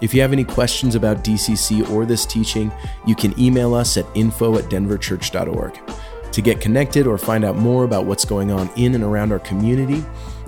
If you have any questions about DCC or this teaching, you can email us at info at denverchurch.org. To get connected or find out more about what's going on in and around our community,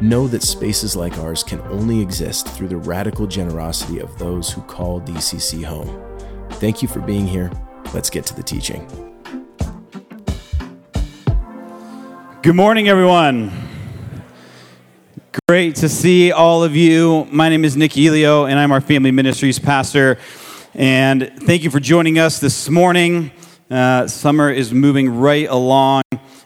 Know that spaces like ours can only exist through the radical generosity of those who call DCC home. Thank you for being here. Let's get to the teaching. Good morning, everyone. Great to see all of you. My name is Nick Elio, and I'm our Family Ministries pastor. And thank you for joining us this morning. Uh, summer is moving right along,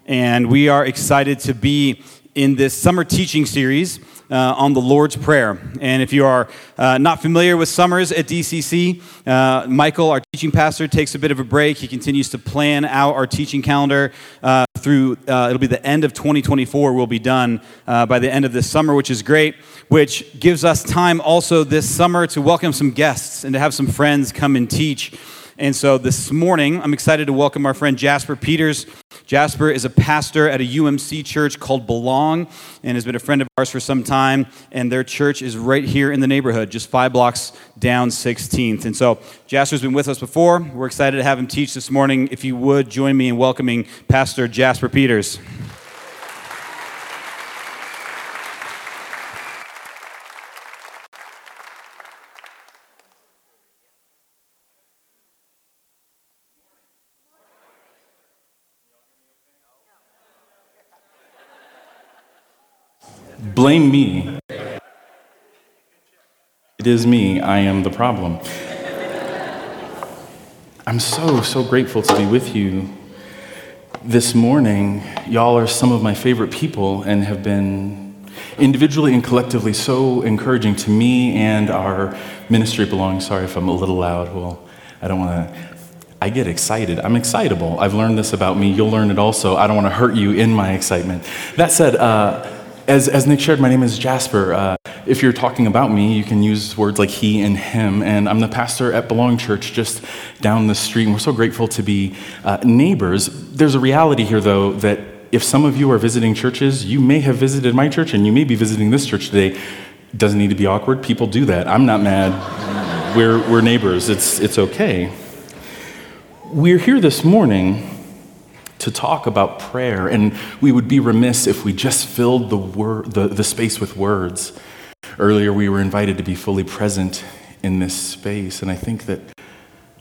and we are excited to be in this summer teaching series uh, on the Lord's Prayer. And if you are uh, not familiar with summers at DCC, uh, Michael, our teaching pastor, takes a bit of a break. He continues to plan out our teaching calendar uh, through, uh, it'll be the end of 2024. We'll be done uh, by the end of this summer, which is great, which gives us time also this summer to welcome some guests and to have some friends come and teach. And so this morning, I'm excited to welcome our friend Jasper Peters. Jasper is a pastor at a UMC church called Belong and has been a friend of ours for some time. And their church is right here in the neighborhood, just five blocks down 16th. And so Jasper's been with us before. We're excited to have him teach this morning. If you would join me in welcoming Pastor Jasper Peters. Blame me. It is me. I am the problem. I'm so, so grateful to be with you this morning. Y'all are some of my favorite people and have been individually and collectively so encouraging to me and our ministry belonging. Sorry if I'm a little loud. Well, I don't want to. I get excited. I'm excitable. I've learned this about me. You'll learn it also. I don't want to hurt you in my excitement. That said, uh, as, as Nick shared, my name is Jasper. Uh, if you're talking about me, you can use words like he and him. And I'm the pastor at Belong Church just down the street. And we're so grateful to be uh, neighbors. There's a reality here, though, that if some of you are visiting churches, you may have visited my church and you may be visiting this church today. Doesn't need to be awkward. People do that. I'm not mad. we're, we're neighbors. It's, it's okay. We're here this morning to talk about prayer, and we would be remiss if we just filled the, word, the, the space with words. Earlier, we were invited to be fully present in this space, and I think that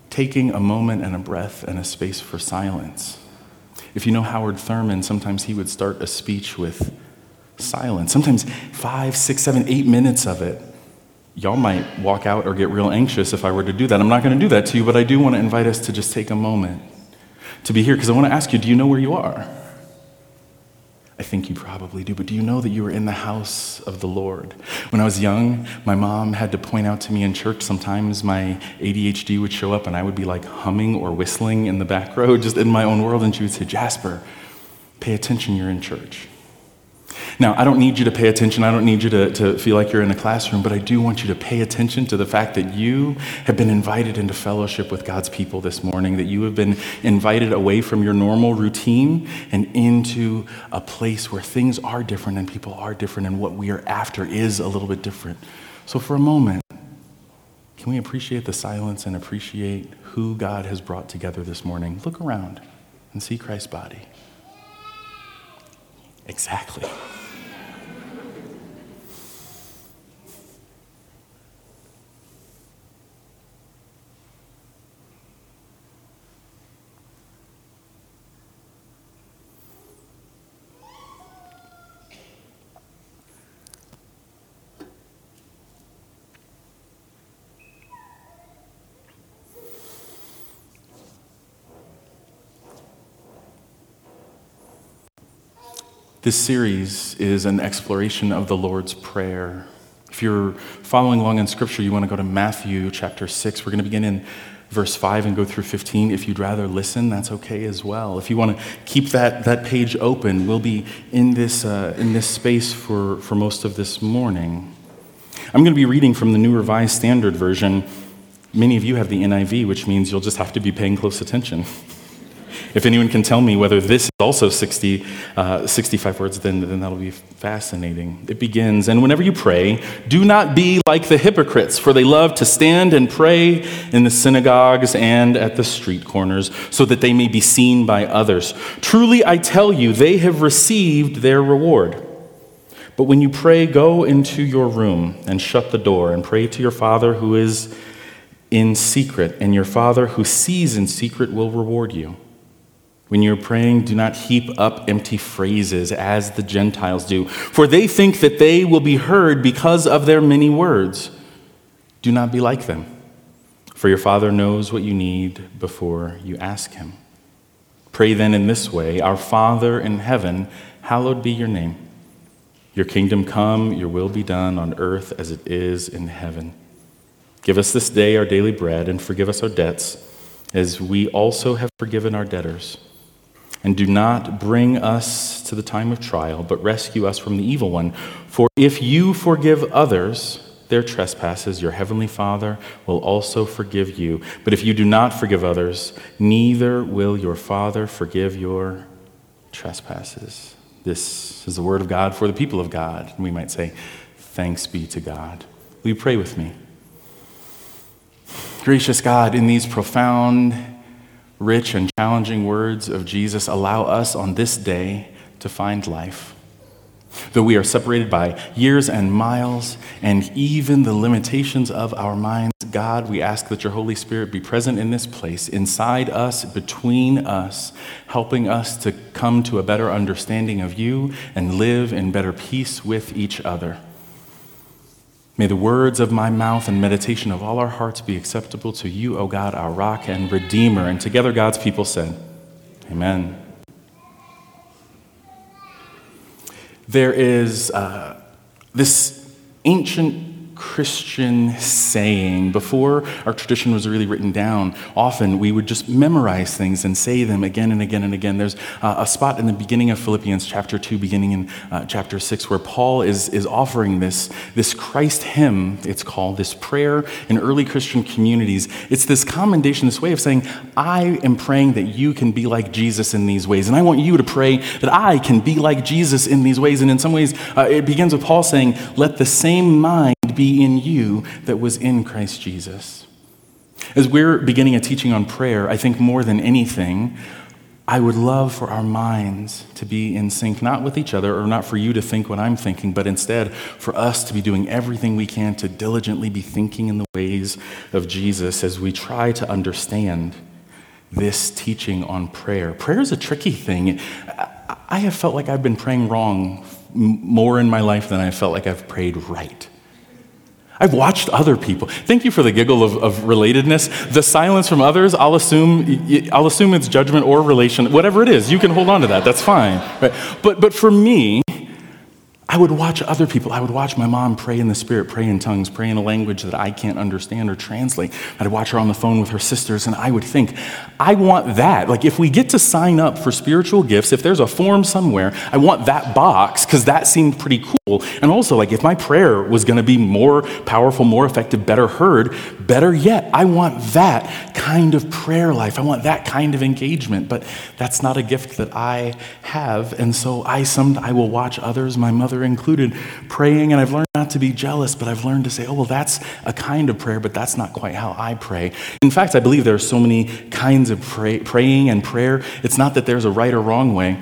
taking a moment and a breath and a space for silence. If you know Howard Thurman, sometimes he would start a speech with silence, sometimes five, six, seven, eight minutes of it. Y'all might walk out or get real anxious if I were to do that. I'm not going to do that to you, but I do want to invite us to just take a moment to be here because I want to ask you do you know where you are? I think you probably do, but do you know that you are in the house of the Lord? When I was young, my mom had to point out to me in church sometimes my ADHD would show up and I would be like humming or whistling in the back row, just in my own world, and she would say, Jasper, pay attention, you're in church. Now, I don't need you to pay attention. I don't need you to, to feel like you're in a classroom, but I do want you to pay attention to the fact that you have been invited into fellowship with God's people this morning, that you have been invited away from your normal routine and into a place where things are different and people are different and what we are after is a little bit different. So, for a moment, can we appreciate the silence and appreciate who God has brought together this morning? Look around and see Christ's body. Exactly. This series is an exploration of the Lord's Prayer. If you're following along in Scripture, you want to go to Matthew chapter 6. We're going to begin in verse 5 and go through 15. If you'd rather listen, that's okay as well. If you want to keep that, that page open, we'll be in this, uh, in this space for, for most of this morning. I'm going to be reading from the New Revised Standard Version. Many of you have the NIV, which means you'll just have to be paying close attention. If anyone can tell me whether this is also 60, uh, 65 words, then, then that'll be fascinating. It begins, and whenever you pray, do not be like the hypocrites, for they love to stand and pray in the synagogues and at the street corners, so that they may be seen by others. Truly, I tell you, they have received their reward. But when you pray, go into your room and shut the door and pray to your Father who is in secret, and your Father who sees in secret will reward you. When you're praying, do not heap up empty phrases as the Gentiles do, for they think that they will be heard because of their many words. Do not be like them, for your Father knows what you need before you ask Him. Pray then in this way Our Father in heaven, hallowed be your name. Your kingdom come, your will be done on earth as it is in heaven. Give us this day our daily bread, and forgive us our debts, as we also have forgiven our debtors and do not bring us to the time of trial, but rescue us from the evil one. For if you forgive others their trespasses, your heavenly Father will also forgive you. But if you do not forgive others, neither will your Father forgive your trespasses. This is the word of God for the people of God. We might say, Thanks be to God. Will you pray with me? Gracious God, in these profound rich and challenging words of Jesus allow us on this day to find life. Though we are separated by years and miles and even the limitations of our minds, God, we ask that your Holy Spirit be present in this place, inside us, between us, helping us to come to a better understanding of you and live in better peace with each other. May the words of my mouth and meditation of all our hearts be acceptable to you, O God, our rock and redeemer. And together God's people said, Amen. There is uh, this ancient Christian saying. Before our tradition was really written down, often we would just memorize things and say them again and again and again. There's uh, a spot in the beginning of Philippians chapter 2, beginning in uh, chapter 6, where Paul is, is offering this, this Christ hymn, it's called, this prayer in early Christian communities. It's this commendation, this way of saying, I am praying that you can be like Jesus in these ways. And I want you to pray that I can be like Jesus in these ways. And in some ways, uh, it begins with Paul saying, Let the same mind be in you that was in Christ Jesus. As we're beginning a teaching on prayer, I think more than anything, I would love for our minds to be in sync, not with each other, or not for you to think what I'm thinking, but instead for us to be doing everything we can to diligently be thinking in the ways of Jesus as we try to understand this teaching on prayer. Prayer is a tricky thing. I have felt like I've been praying wrong more in my life than I felt like I've prayed right. I've watched other people. Thank you for the giggle of, of, relatedness. The silence from others, I'll assume, I'll assume it's judgment or relation, whatever it is. You can hold on to that. That's fine. Right? But, but for me, I would watch other people. I would watch my mom pray in the spirit, pray in tongues, pray in a language that I can't understand or translate. I'd watch her on the phone with her sisters, and I would think, I want that. Like, if we get to sign up for spiritual gifts, if there's a form somewhere, I want that box because that seemed pretty cool. And also, like, if my prayer was going to be more powerful, more effective, better heard, better yet, I want that kind of prayer life. I want that kind of engagement. But that's not a gift that I have. And so I, some, I will watch others, my mother included, praying, and I've learned not to be jealous, but I've learned to say, oh, well, that's a kind of prayer, but that's not quite how I pray. In fact, I believe there are so many kinds of pray, praying and prayer. It's not that there's a right or wrong way.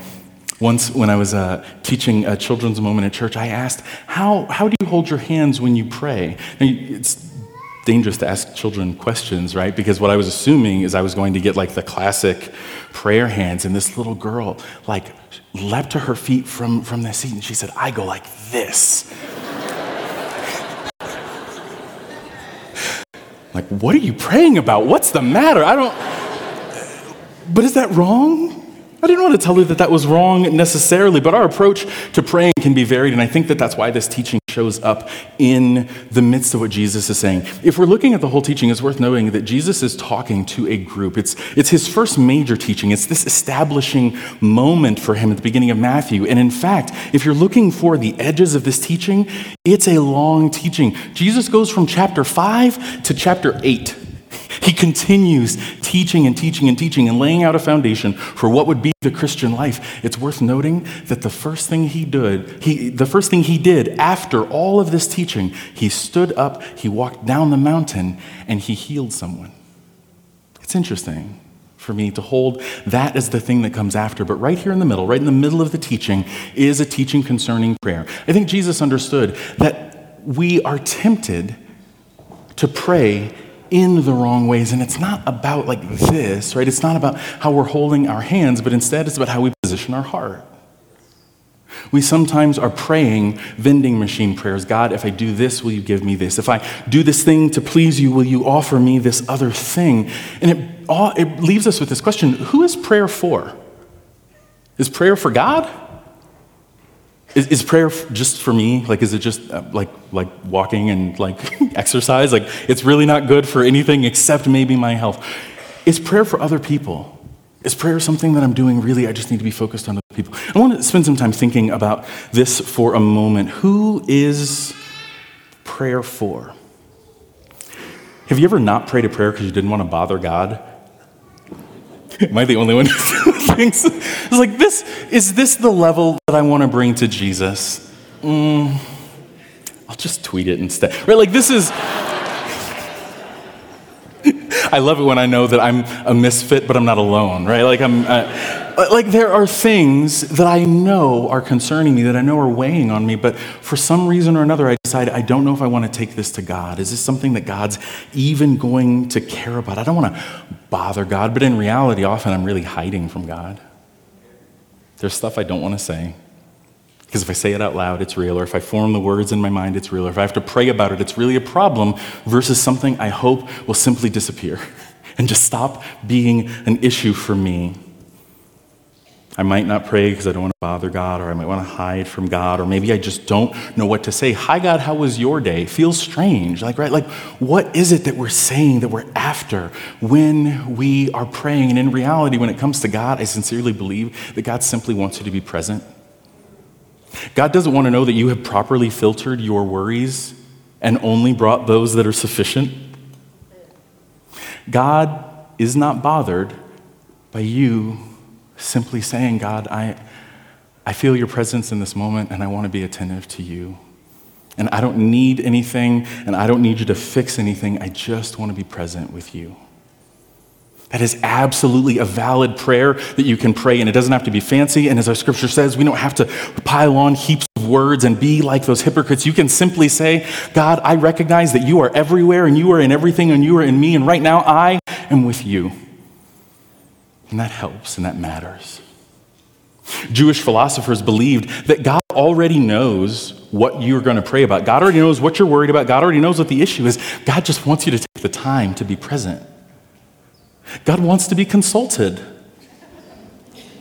Once, when I was uh, teaching a children's moment at church, I asked, how, how do you hold your hands when you pray? Now, it's dangerous to ask children questions, right? Because what I was assuming is I was going to get like the classic prayer hands, and this little girl like leapt to her feet from, from the seat and she said, I go like this. like, what are you praying about? What's the matter? I don't. But is that wrong? I didn't want to tell her that that was wrong necessarily, but our approach to praying can be varied, and I think that that's why this teaching shows up in the midst of what Jesus is saying. If we're looking at the whole teaching, it's worth knowing that Jesus is talking to a group. It's, it's his first major teaching, it's this establishing moment for him at the beginning of Matthew. And in fact, if you're looking for the edges of this teaching, it's a long teaching. Jesus goes from chapter 5 to chapter 8. He continues teaching and teaching and teaching and laying out a foundation for what would be the Christian life. It's worth noting that the first thing he did, he, the first thing he did after all of this teaching, he stood up, he walked down the mountain, and he healed someone. It's interesting for me to hold that as the thing that comes after. But right here in the middle, right in the middle of the teaching, is a teaching concerning prayer. I think Jesus understood that we are tempted to pray in the wrong ways. And it's not about like this, right? It's not about how we're holding our hands, but instead it's about how we position our heart. We sometimes are praying vending machine prayers God, if I do this, will you give me this? If I do this thing to please you, will you offer me this other thing? And it, all, it leaves us with this question who is prayer for? Is prayer for God? Is, is, prayer just for me? Like, is it just uh, like, like walking and like exercise? Like, it's really not good for anything except maybe my health. Is prayer for other people? Is prayer something that I'm doing really? I just need to be focused on other people. I want to spend some time thinking about this for a moment. Who is prayer for? Have you ever not prayed a prayer because you didn't want to bother God? Am I the only one who thinks? It's like, this, is this the level that I want to bring to Jesus? Mm, I'll just tweet it instead. Right? Like, this is. I love it when I know that I'm a misfit, but I'm not alone, right? Like, I'm. Uh, like there are things that I know are concerning me, that I know are weighing on me, but for some reason or another, I decide I don't know if I want to take this to God. Is this something that God's even going to care about? I don't want to bother God, but in reality, often I'm really hiding from God. There's stuff I don't want to say. Because if I say it out loud, it's real. Or if I form the words in my mind, it's real. Or if I have to pray about it, it's really a problem versus something I hope will simply disappear and just stop being an issue for me. I might not pray because I don't want to bother God, or I might want to hide from God, or maybe I just don't know what to say. Hi, God, how was your day? Feels strange. Like, right? Like, what is it that we're saying that we're after when we are praying? And in reality, when it comes to God, I sincerely believe that God simply wants you to be present. God doesn't want to know that you have properly filtered your worries and only brought those that are sufficient. God is not bothered by you simply saying, God, I, I feel your presence in this moment and I want to be attentive to you. And I don't need anything and I don't need you to fix anything. I just want to be present with you. That is absolutely a valid prayer that you can pray, and it doesn't have to be fancy. And as our scripture says, we don't have to pile on heaps of words and be like those hypocrites. You can simply say, God, I recognize that you are everywhere and you are in everything and you are in me, and right now I am with you. And that helps and that matters. Jewish philosophers believed that God already knows what you're going to pray about. God already knows what you're worried about. God already knows what the issue is. God just wants you to take the time to be present. God wants to be consulted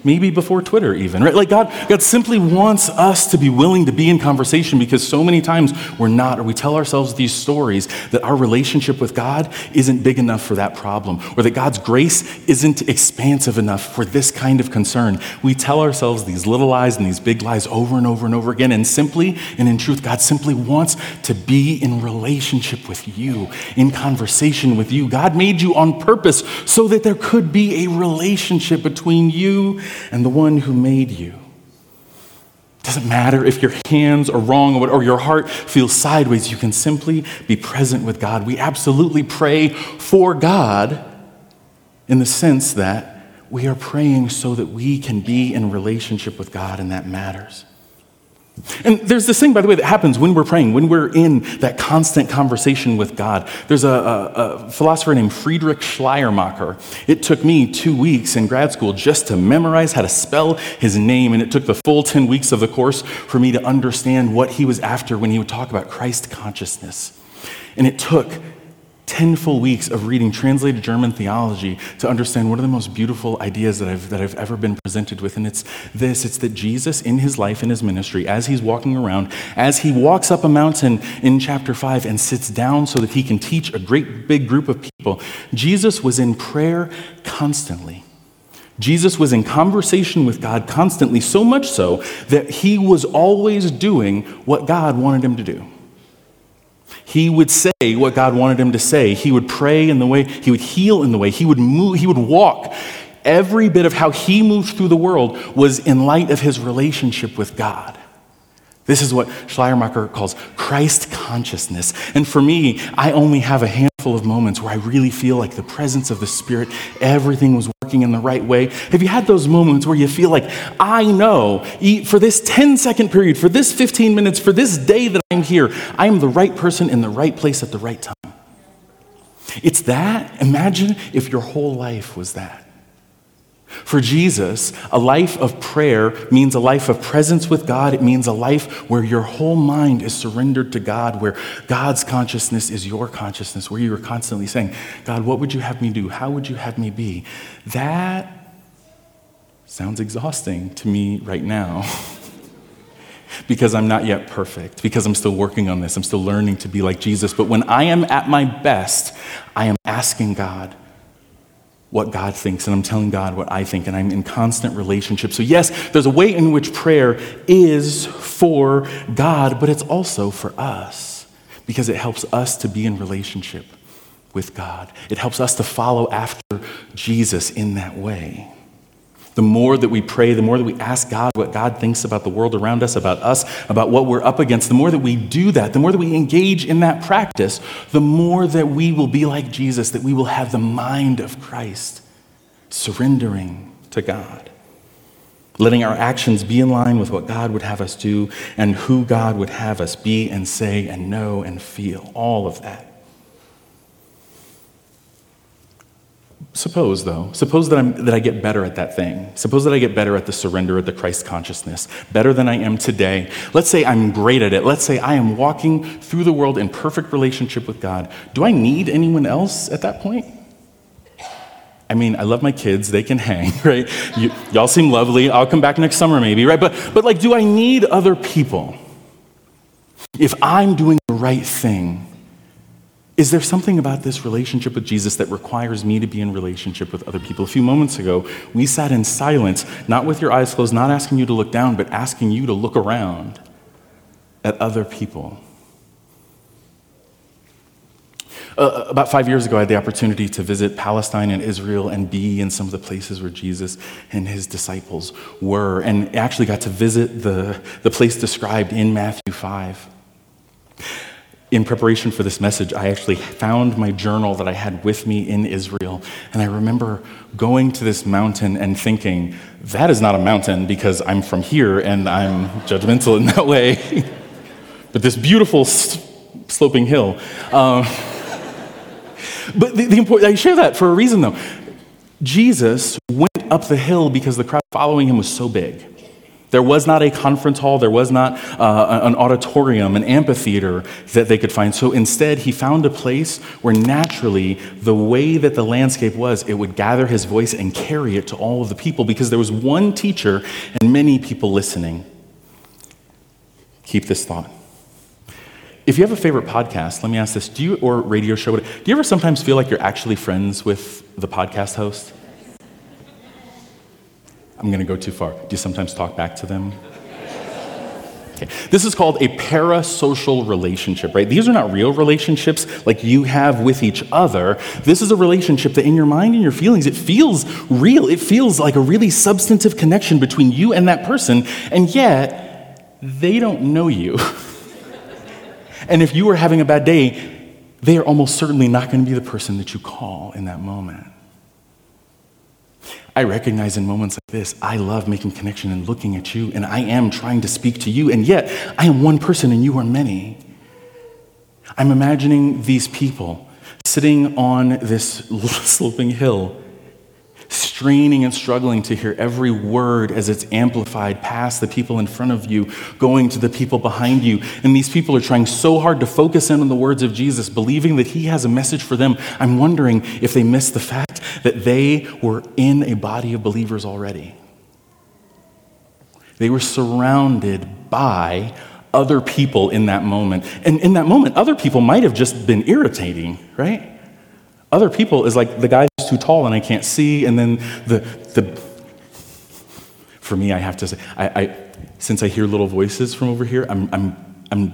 maybe before Twitter, even, right? Like God, God simply wants us to be willing to be in conversation because so many times we're not, or we tell ourselves these stories that our relationship with God isn't big enough for that problem, or that God's grace isn't expansive enough for this kind of concern. We tell ourselves these little lies and these big lies over and over and over again, and simply, and in truth, God simply wants to be in relationship with you, in conversation with you. God made you on purpose so that there could be a relationship between you and the one who made you. Doesn't matter if your hands are wrong or your heart feels sideways, you can simply be present with God. We absolutely pray for God in the sense that we are praying so that we can be in relationship with God, and that matters. And there's this thing, by the way, that happens when we're praying, when we're in that constant conversation with God. There's a, a, a, philosopher named Friedrich Schleiermacher. It took me two weeks in grad school just to memorize how to spell his name, and it took the full 10 weeks of the course for me to understand what he was after when he would talk about Christ consciousness. And it took 10 full weeks of reading translated German theology to understand one of the most beautiful ideas that I've, that I've ever been presented with. And it's this it's that Jesus, in his life, in his ministry, as he's walking around, as he walks up a mountain in chapter 5 and sits down so that he can teach a great big group of people, Jesus was in prayer constantly. Jesus was in conversation with God constantly, so much so that he was always doing what God wanted him to do. He would say what God wanted him to say. He would pray in the way, he would heal in the way, he would move, he would walk. Every bit of how he moved through the world was in light of his relationship with God. This is what Schleiermacher calls Christ consciousness. And for me, I only have a handful of moments where I really feel like the presence of the Spirit, everything was working in the right way. Have you had those moments where you feel like, I know for this 10 second period, for this 15 minutes, for this day that I'm here, I am the right person in the right place at the right time? It's that. Imagine if your whole life was that. For Jesus, a life of prayer means a life of presence with God. It means a life where your whole mind is surrendered to God, where God's consciousness is your consciousness, where you are constantly saying, God, what would you have me do? How would you have me be? That sounds exhausting to me right now. because I'm not yet perfect, because I'm still working on this, I'm still learning to be like Jesus. But when I am at my best, I am asking God, what God thinks, and I'm telling God what I think, and I'm in constant relationship. So, yes, there's a way in which prayer is for God, but it's also for us because it helps us to be in relationship with God. It helps us to follow after Jesus in that way. The more that we pray, the more that we ask God what God thinks about the world around us, about us, about what we're up against, the more that we do that, the more that we engage in that practice, the more that we will be like Jesus, that we will have the mind of Christ, surrendering to God, letting our actions be in line with what God would have us do and who God would have us be and say and know and feel, all of that. Suppose, though, suppose that, I'm, that I get better at that thing. Suppose that I get better at the surrender, at the Christ consciousness, better than I am today. Let's say I'm great at it. Let's say I am walking through the world in perfect relationship with God. Do I need anyone else at that point? I mean, I love my kids, they can hang, right? You, y'all seem lovely. I'll come back next summer maybe, right? But, but like, do I need other people? If I'm doing the right thing, is there something about this relationship with Jesus that requires me to be in relationship with other people? A few moments ago, we sat in silence, not with your eyes closed, not asking you to look down, but asking you to look around at other people. Uh, uh about five years ago, I had the opportunity to visit Palestine and Israel and be in some of the places where Jesus and his disciples were, and actually got to visit the, the place described in Matthew 5 in preparation for this message, I actually found my journal that I had with me in Israel. And I remember going to this mountain and thinking, that is not a mountain because I'm from here and I'm judgmental in that way. but this beautiful sloping hill. Um, but the, the important, I share that for a reason though. Jesus went up the hill because the crowd following him was so big. There was not a conference hall, there was not uh, an auditorium, an amphitheater that they could find. So instead, he found a place where naturally, the way that the landscape was, it would gather his voice and carry it to all of the people because there was one teacher and many people listening. Keep this thought. If you have a favorite podcast, let me ask this: Do you or radio show? Do you ever sometimes feel like you're actually friends with the podcast host? I'm going to go too far. Do you sometimes talk back to them? Okay. This is called a parasocial relationship, right? These are not real relationships like you have with each other. This is a relationship that in your mind and your feelings, it feels real. It feels like a really substantive connection between you and that person, and yet they don't know you. and if you are having a bad day, they are almost certainly not going to be the person that you call in that moment. I recognize in moments like this, I love making connection and looking at you, and I am trying to speak to you, and yet I am one person and you are many. I'm imagining these people sitting on this sloping hill, straining and struggling to hear every word as it's amplified past the people in front of you, going to the people behind you. And these people are trying so hard to focus in on the words of Jesus, believing that he has a message for them. I'm wondering if they miss the fact that they were in a body of believers already. They were surrounded by other people in that moment. And in that moment, other people might have just been irritating, right? Other people is like the guy's too tall and I can't see, and then the the for me, I have to say, I, I since I hear little voices from over here, I'm I'm I'm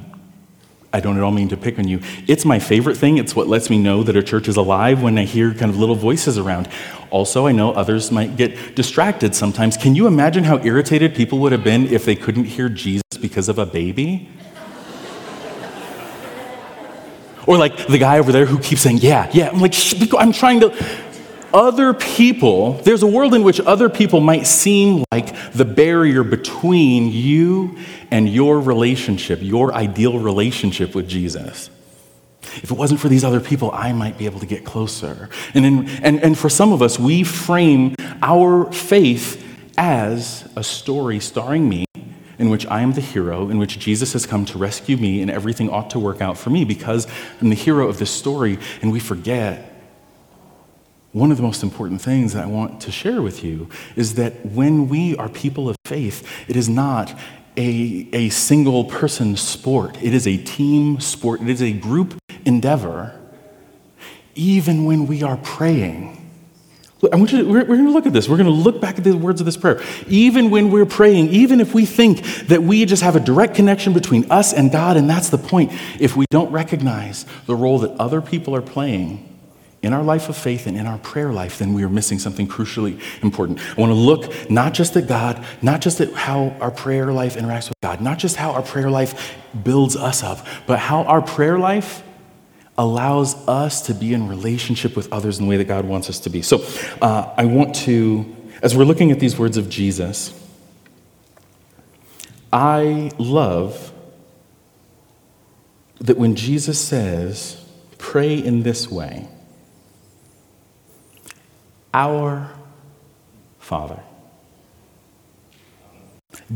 I don't at all mean to pick on you. It's my favorite thing. It's what lets me know that a church is alive when I hear kind of little voices around. Also, I know others might get distracted sometimes. Can you imagine how irritated people would have been if they couldn't hear Jesus because of a baby? Or like the guy over there who keeps saying, Yeah, yeah. I'm like, I'm trying to. Other people, there's a world in which other people might seem like the barrier between you and your relationship, your ideal relationship with Jesus. If it wasn't for these other people, I might be able to get closer. And, in, and, and for some of us, we frame our faith as a story starring me in which I am the hero, in which Jesus has come to rescue me, and everything ought to work out for me because I'm the hero of this story, and we forget. One of the most important things that I want to share with you is that when we are people of faith, it is not a, a single person sport, it is a team sport, it is a group endeavor. Even when we are praying, I want you to, we're, we're going to look at this. We're going to look back at the words of this prayer. Even when we're praying, even if we think that we just have a direct connection between us and God, and that's the point, if we don't recognize the role that other people are playing in our life of faith and in our prayer life, then we are missing something crucially important. I want to look not just at God, not just at how our prayer life interacts with God, not just how our prayer life builds us up, but how our prayer life allows us to be in relationship with others in the way that God wants us to be. So uh, I want to, as we're looking at these words of Jesus, I love that when Jesus says, pray in this way, our Father,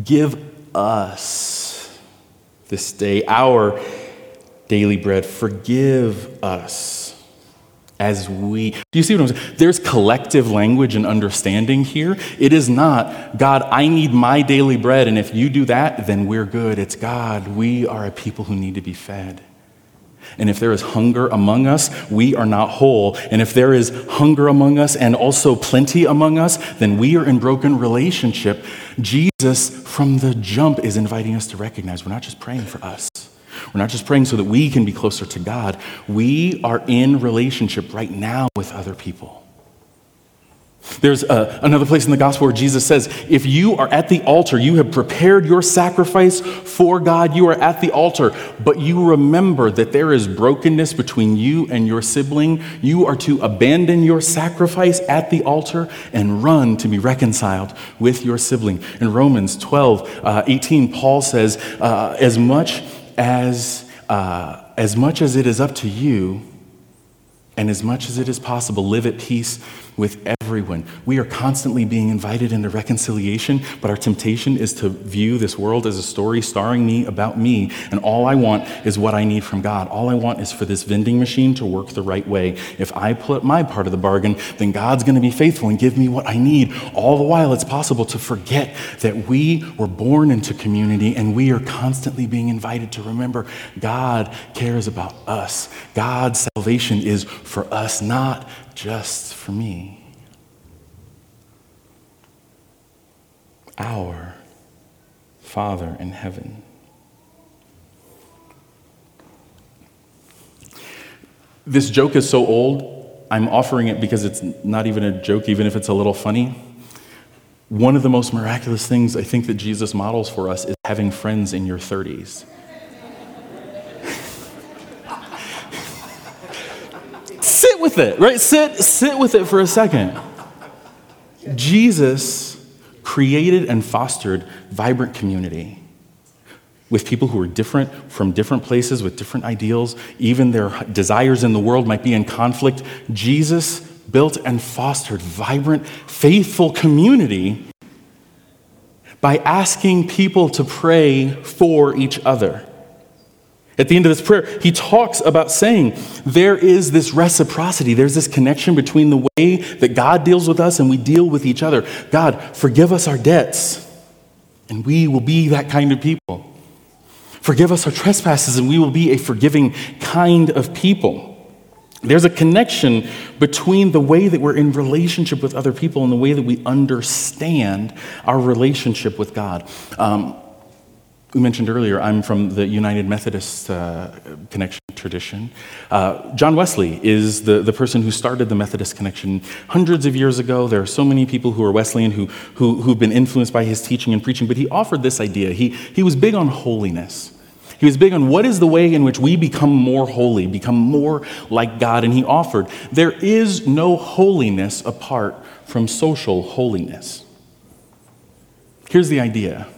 give us this day our daily bread. Forgive us as we. Do you see what I'm saying? There's collective language and understanding here. It is not, God, I need my daily bread, and if you do that, then we're good. It's God, we are a people who need to be fed. And if there is hunger among us, we are not whole. And if there is hunger among us and also plenty among us, then we are in broken relationship. Jesus, from the jump, is inviting us to recognize we're not just praying for us. We're not just praying so that we can be closer to God. We are in relationship right now with other people. There's uh, another place in the gospel where Jesus says, If you are at the altar, you have prepared your sacrifice for God, you are at the altar, but you remember that there is brokenness between you and your sibling, you are to abandon your sacrifice at the altar and run to be reconciled with your sibling. In Romans 12, uh, 18, Paul says, uh, As much as, uh, as much as it is up to you, and as much as it is possible, live at peace with everyone. We are constantly being invited into reconciliation, but our temptation is to view this world as a story starring me about me, and all I want is what I need from God. All I want is for this vending machine to work the right way. If I put my part of the bargain, then God's going to be faithful and give me what I need. All the while, it's possible to forget that we were born into community and we are constantly being invited to remember God cares about us. God's salvation is for us, not just for me. Our Father in heaven. This joke is so old, I'm offering it because it's not even a joke, even if it's a little funny. One of the most miraculous things I think that Jesus models for us is having friends in your 30s. With it, right? Sit, sit with it for a second. Jesus created and fostered vibrant community with people who are different from different places with different ideals. Even their desires in the world might be in conflict. Jesus built and fostered vibrant, faithful community by asking people to pray for each other. At the end of this prayer, he talks about saying there is this reciprocity, there's this connection between the way that God deals with us and we deal with each other. God, forgive us our debts, and we will be that kind of people. Forgive us our trespasses, and we will be a forgiving kind of people. There's a connection between the way that we're in relationship with other people and the way that we understand our relationship with God. Um, we mentioned earlier, I'm from the United Methodist uh, Connection tradition. Uh, John Wesley is the, the person who started the Methodist Connection hundreds of years ago. There are so many people who are Wesleyan who, who, who've been influenced by his teaching and preaching, but he offered this idea. He, he was big on holiness. He was big on what is the way in which we become more holy, become more like God, and he offered there is no holiness apart from social holiness. Here's the idea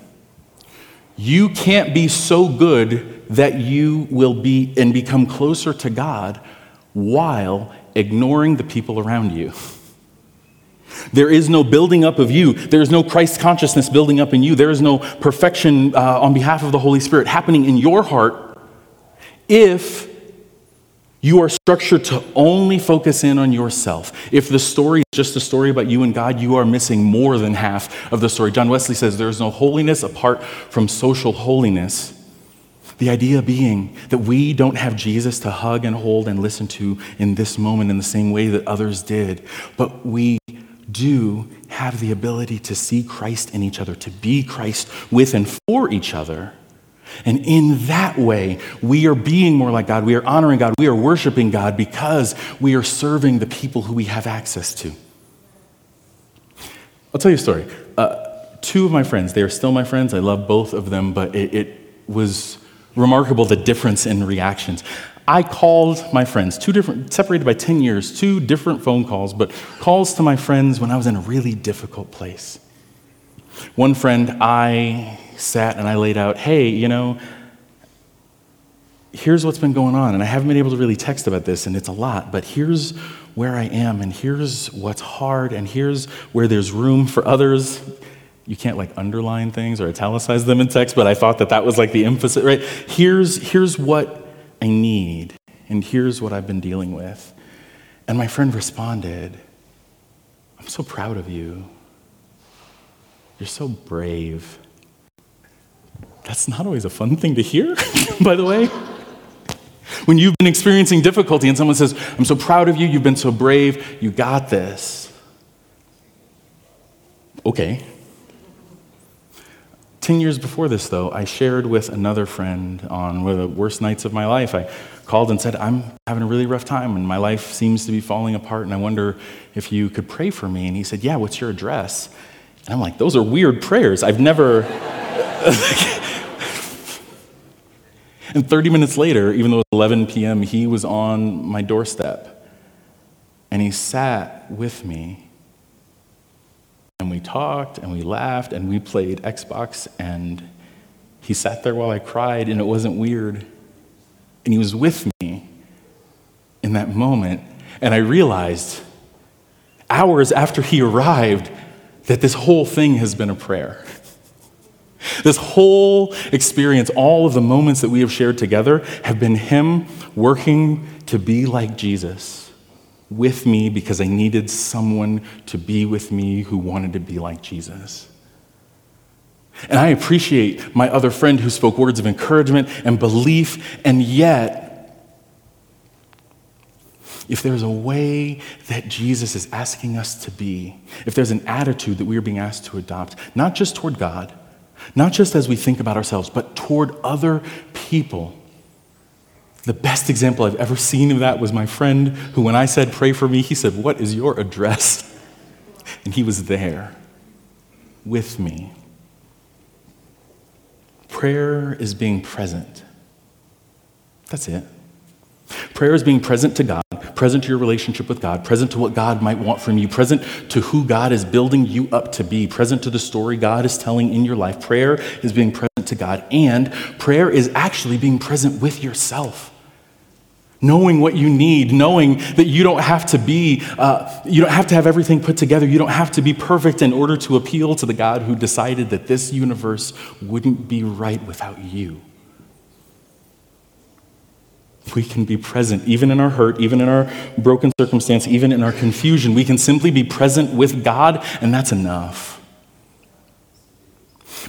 you can't be so good that you will be and become closer to God while ignoring the people around you. There is no building up of you. There is no Christ consciousness building up in you. There is no perfection uh, on behalf of the Holy Spirit happening in your heart if you are structured to only focus in on yourself. If the story is just a story about you and God, you are missing more than half of the story. John Wesley says there is no holiness apart from social holiness. The idea being that we don't have Jesus to hug and hold and listen to in this moment in the same way that others did, but we do have the ability to see Christ in each other, to be Christ with and for each other. And in that way, we are being more like God. We are honoring God. We are worshiping God because we are serving the people who we have access to. I'll tell you a story. Uh, two of my friends, they are still my friends. I love both of them, but it, it was remarkable the difference in reactions. I called my friends, two different, separated by 10 years, two different phone calls, but calls to my friends when I was in a really difficult place. One friend, I sat and I laid out, hey, you know, here's what's been going on. And I haven't been able to really text about this, and it's a lot, but here's where I am, and here's what's hard, and here's where there's room for others. You can't like underline things or italicize them in text, but I thought that that was like the emphasis, right? Here's, here's what I need, and here's what I've been dealing with. And my friend responded, I'm so proud of you. You're so brave. That's not always a fun thing to hear, by the way. When you've been experiencing difficulty and someone says, I'm so proud of you, you've been so brave, you got this. Okay. 10 years before this, though, I shared with another friend on one of the worst nights of my life. I called and said, I'm having a really rough time and my life seems to be falling apart and I wonder if you could pray for me. And he said, Yeah, what's your address? And I'm like, Those are weird prayers. I've never. and 30 minutes later, even though it was 11 p.m., he was on my doorstep and he sat with me and we talked and we laughed and we played Xbox and he sat there while I cried and it wasn't weird. And he was with me in that moment. And I realized hours after he arrived that this whole thing has been a prayer. This whole experience, all of the moments that we have shared together, have been him working to be like Jesus with me because I needed someone to be with me who wanted to be like Jesus. And I appreciate my other friend who spoke words of encouragement and belief, and yet, if there's a way that Jesus is asking us to be, if there's an attitude that we are being asked to adopt, not just toward God, not just as we think about ourselves, but toward other people, the best example I've ever seen of that was my friend who, when I said, Pray for me, he said, What is your address? And he was there with me. Prayer is being present. That's it. Prayer is being present to God, present to your relationship with God, present to what God might want from you, present to who God is building you up to be, present to the story God is telling in your life. Prayer is being present to God, and prayer is actually being present with yourself. knowing what you need, knowing that you don't have to be, uh, you don't have to have everything put together. You don't have to be perfect in order to appeal to the God who decided that this universe wouldn't be right without you. We can be present even in our hurt, even in our broken circumstance, even in our confusion. We can simply be present with God, and that's enough.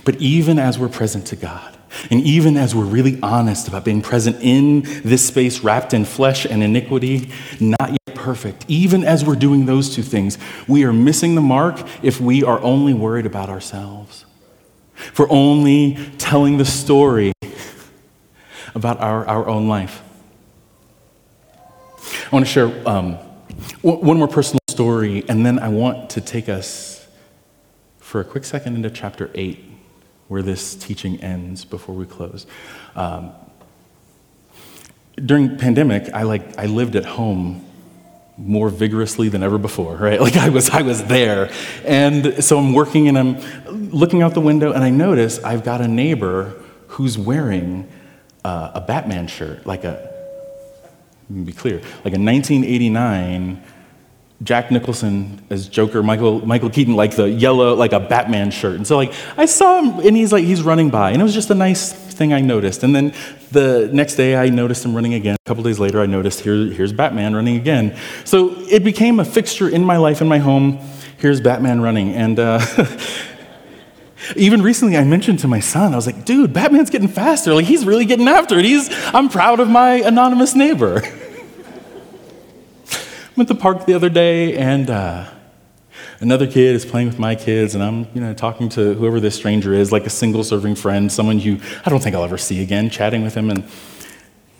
But even as we're present to God, and even as we're really honest about being present in this space wrapped in flesh and iniquity, not yet perfect, even as we're doing those two things, we are missing the mark if we are only worried about ourselves. We're only telling the story about our, our own life. I want to share um, one more personal story, and then I want to take us for a quick second into chapter 8 where this teaching ends before we close. Um, during pandemic, I like I lived at home more vigorously than ever before, right? Like I was I was there. And so I'm working and I'm looking out the window and I notice I've got a neighbor who's wearing uh, a Batman shirt, like a be clear, like a 1989 Jack Nicholson as Joker, Michael, Michael Keaton, like the yellow, like a Batman shirt. And so, like, I saw him, and he's like, he's running by. And it was just a nice thing I noticed. And then the next day, I noticed him running again. A couple days later, I noticed here, here's Batman running again. So it became a fixture in my life, in my home. Here's Batman running. And, uh, Even recently, I mentioned to my son, I was like, dude, Batman's getting faster. Like, he's really getting after it. He's, I'm proud of my anonymous neighbor. went to the park the other day, and uh, another kid is playing with my kids, and I'm, you know, talking to whoever this stranger is, like a single serving friend, someone you I don't think I'll ever see again, chatting with him, and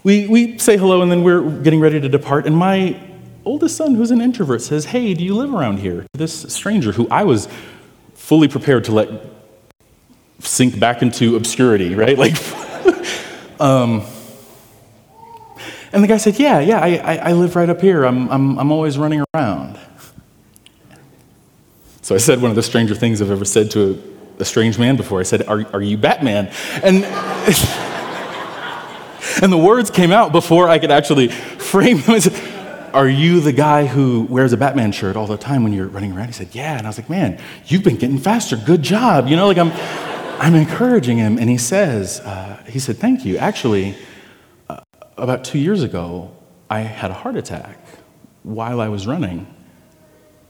we, we say hello, and then we're getting ready to depart, and my oldest son, who's an introvert, says, "Hey, do you live around here?" This stranger, who I was fully prepared to let sink back into obscurity, right? Like, um, and the guy said, Yeah, yeah, I, I, I live right up here. I'm, I'm, I'm always running around. So I said one of the stranger things I've ever said to a, a strange man before. I said, Are, are you Batman? And, and the words came out before I could actually frame them. I said, Are you the guy who wears a Batman shirt all the time when you're running around? He said, Yeah. And I was like, Man, you've been getting faster. Good job. You know, like I'm, I'm encouraging him. And he says, uh, He said, Thank you. Actually, about two years ago, I had a heart attack while I was running.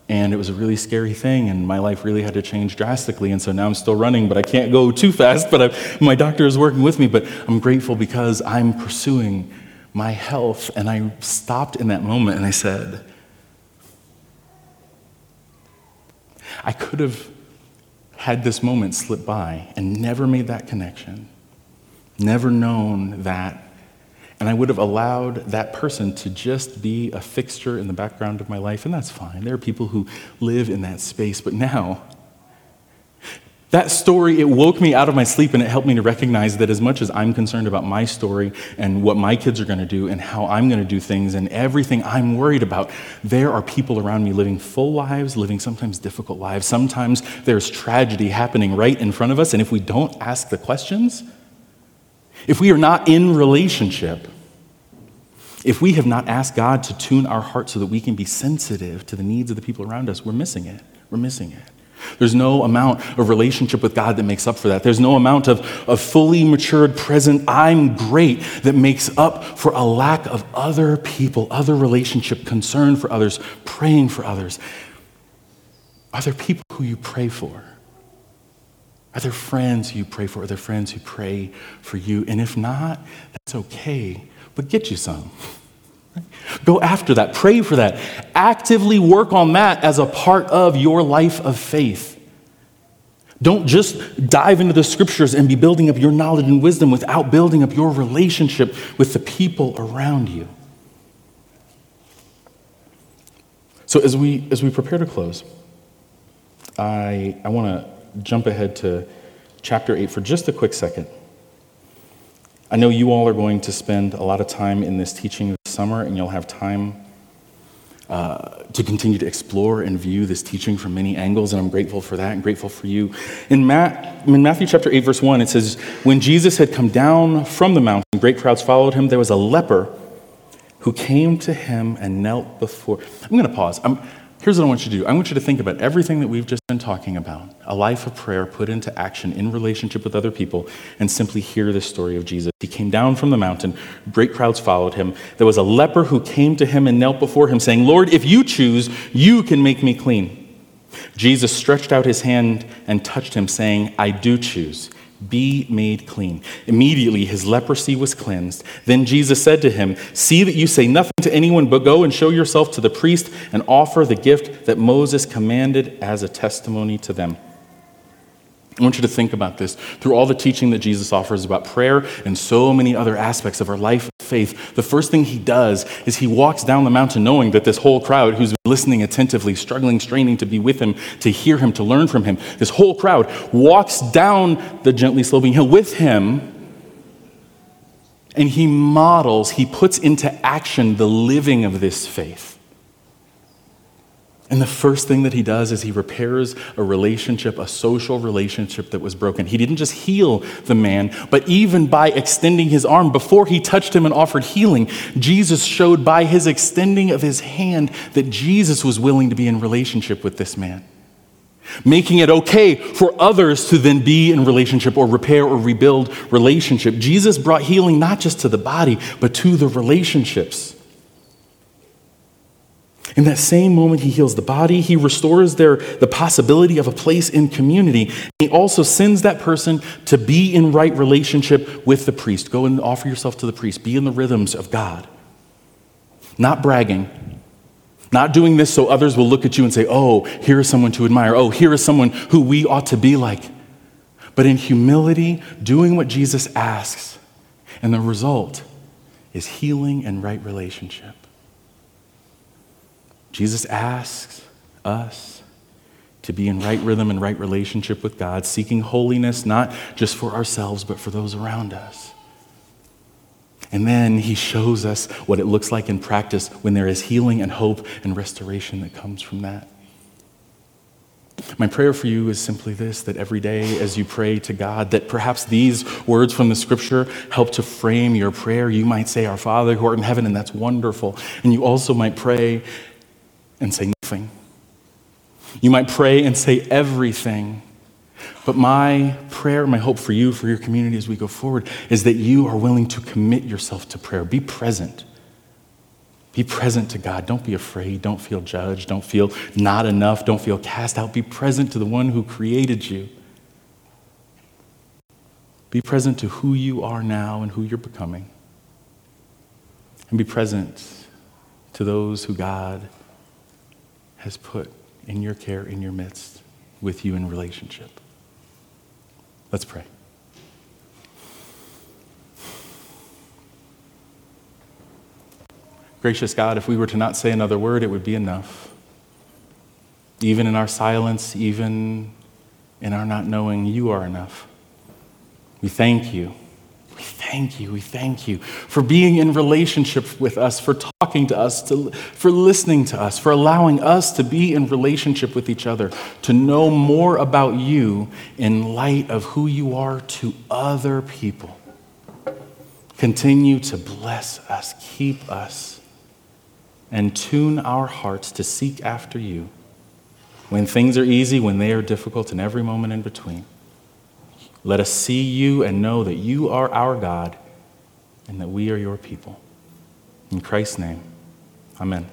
And it was a really scary thing, and my life really had to change drastically. And so now I'm still running, but I can't go too fast. But I, my doctor is working with me. But I'm grateful because I'm pursuing my health. And I stopped in that moment and I said, I could have had this moment slip by and never made that connection, never known that and I would have allowed that person to just be a fixture in the background of my life, and that's fine. There are people who live in that space. But now, that story, it woke me out of my sleep and it helped me to recognize that as much as I'm concerned about my story and what my kids are going to do and how I'm going to do things and everything I'm worried about, there are people around me living full lives, living sometimes difficult lives. Sometimes there's tragedy happening right in front of us, and if we don't ask the questions, if we are not in relationship, if we have not asked God to tune our heart so that we can be sensitive to the needs of the people around us, we're missing it. We're missing it. There's no amount of relationship with God that makes up for that. There's no amount of, of fully matured, present, I'm great that makes up for a lack of other people, other relationship, concern for others, praying for others. Are there people who you pray for? Are there friends you pray for? Are there friends who pray for you? And if not, that's okay but get you some. Go after that. Pray for that. Actively work on that as a part of your life of faith. Don't just dive into the scriptures and be building up your knowledge and wisdom without building up your relationship with the people around you. So, as we, as we prepare to close, I, I want to jump ahead to chapter 8 for just a quick second. I know you all are going to spend a lot of time in this teaching this summer, and you'll have time uh, to continue to explore and view this teaching from many angles, and I'm grateful for that and grateful for you. In, Matt, in Matthew chapter 8, verse 1, it says, When Jesus had come down from the mountain, great crowds followed him. There was a leper who came to him and knelt before. I'm going to pause. I'm, here's what I want you to do I want you to think about everything that we've just been talking about a life of prayer put into action in relationship with other people, and simply hear the story of Jesus. He came down from the mountain, great crowds followed him. There was a leper who came to him and knelt before him, saying, Lord, if you choose, you can make me clean. Jesus stretched out his hand and touched him, saying, I do choose be made clean. Immediately his leprosy was cleansed. Then Jesus said to him, See that you say nothing to anyone, but go and show yourself to the priest and offer the gift that Moses commanded as a testimony to them. I want you to think about this. Through all the teaching that Jesus offers about prayer and so many other aspects of our life of faith, the first thing he does is he walks down the mountain knowing that this whole crowd who's listening attentively, struggling, straining to be with him, to hear him, to learn from him, this whole crowd walks down the gently sloping hill with him. And he models, he puts into action the living of this faith. And the first thing that he does is he repairs a relationship, a social relationship that was broken. He didn't just heal the man, but even by extending his arm before he touched him and offered healing, Jesus showed by his extending of his hand that Jesus was willing to be in relationship with this man. Making it okay for others to then be in relationship or repair or rebuild relationship. Jesus brought healing not just to the body, but to the relationships. In that same moment, he heals the body. He restores their, the possibility of a place in community. He also sends that person to be in right relationship with the priest. Go and offer yourself to the priest. Be in the rhythms of God. Not bragging. Not doing this so others will look at you and say, oh, here is someone to admire. Oh, here is someone who we ought to be like. But in humility, doing what Jesus asks. And the result is healing and right relationship. Jesus asks us to be in right rhythm and right relationship with God, seeking holiness not just for ourselves, but for those around us. And then he shows us what it looks like in practice when there is healing and hope and restoration that comes from that. My prayer for you is simply this that every day as you pray to God, that perhaps these words from the scripture help to frame your prayer. You might say, Our Father who art in heaven, and that's wonderful. And you also might pray, and say nothing. You might pray and say everything. But my prayer, my hope for you, for your community as we go forward, is that you are willing to commit yourself to prayer. Be present. Be present to God. Don't be afraid. Don't feel judged. Don't feel not enough. Don't feel cast out. Be present to the one who created you. Be present to who you are now and who you're becoming. And be present to those who God has put in your care, in your midst, with you in relationship. Let's pray. Gracious God, if we were to not say another word, it would be enough. Even in our silence, even in our not knowing, you are enough. We thank you we thank you, we thank you for being in relationship with us, for talking to us, to, for listening to us, for allowing us to be in relationship with each other, to know more about you in light of who you are to other people. Continue to bless us, keep us, and tune our hearts to seek after you when things are easy, when they are difficult, and every moment in between. Let us see you and know that you are our God and that we are your people. In Christ's name, amen.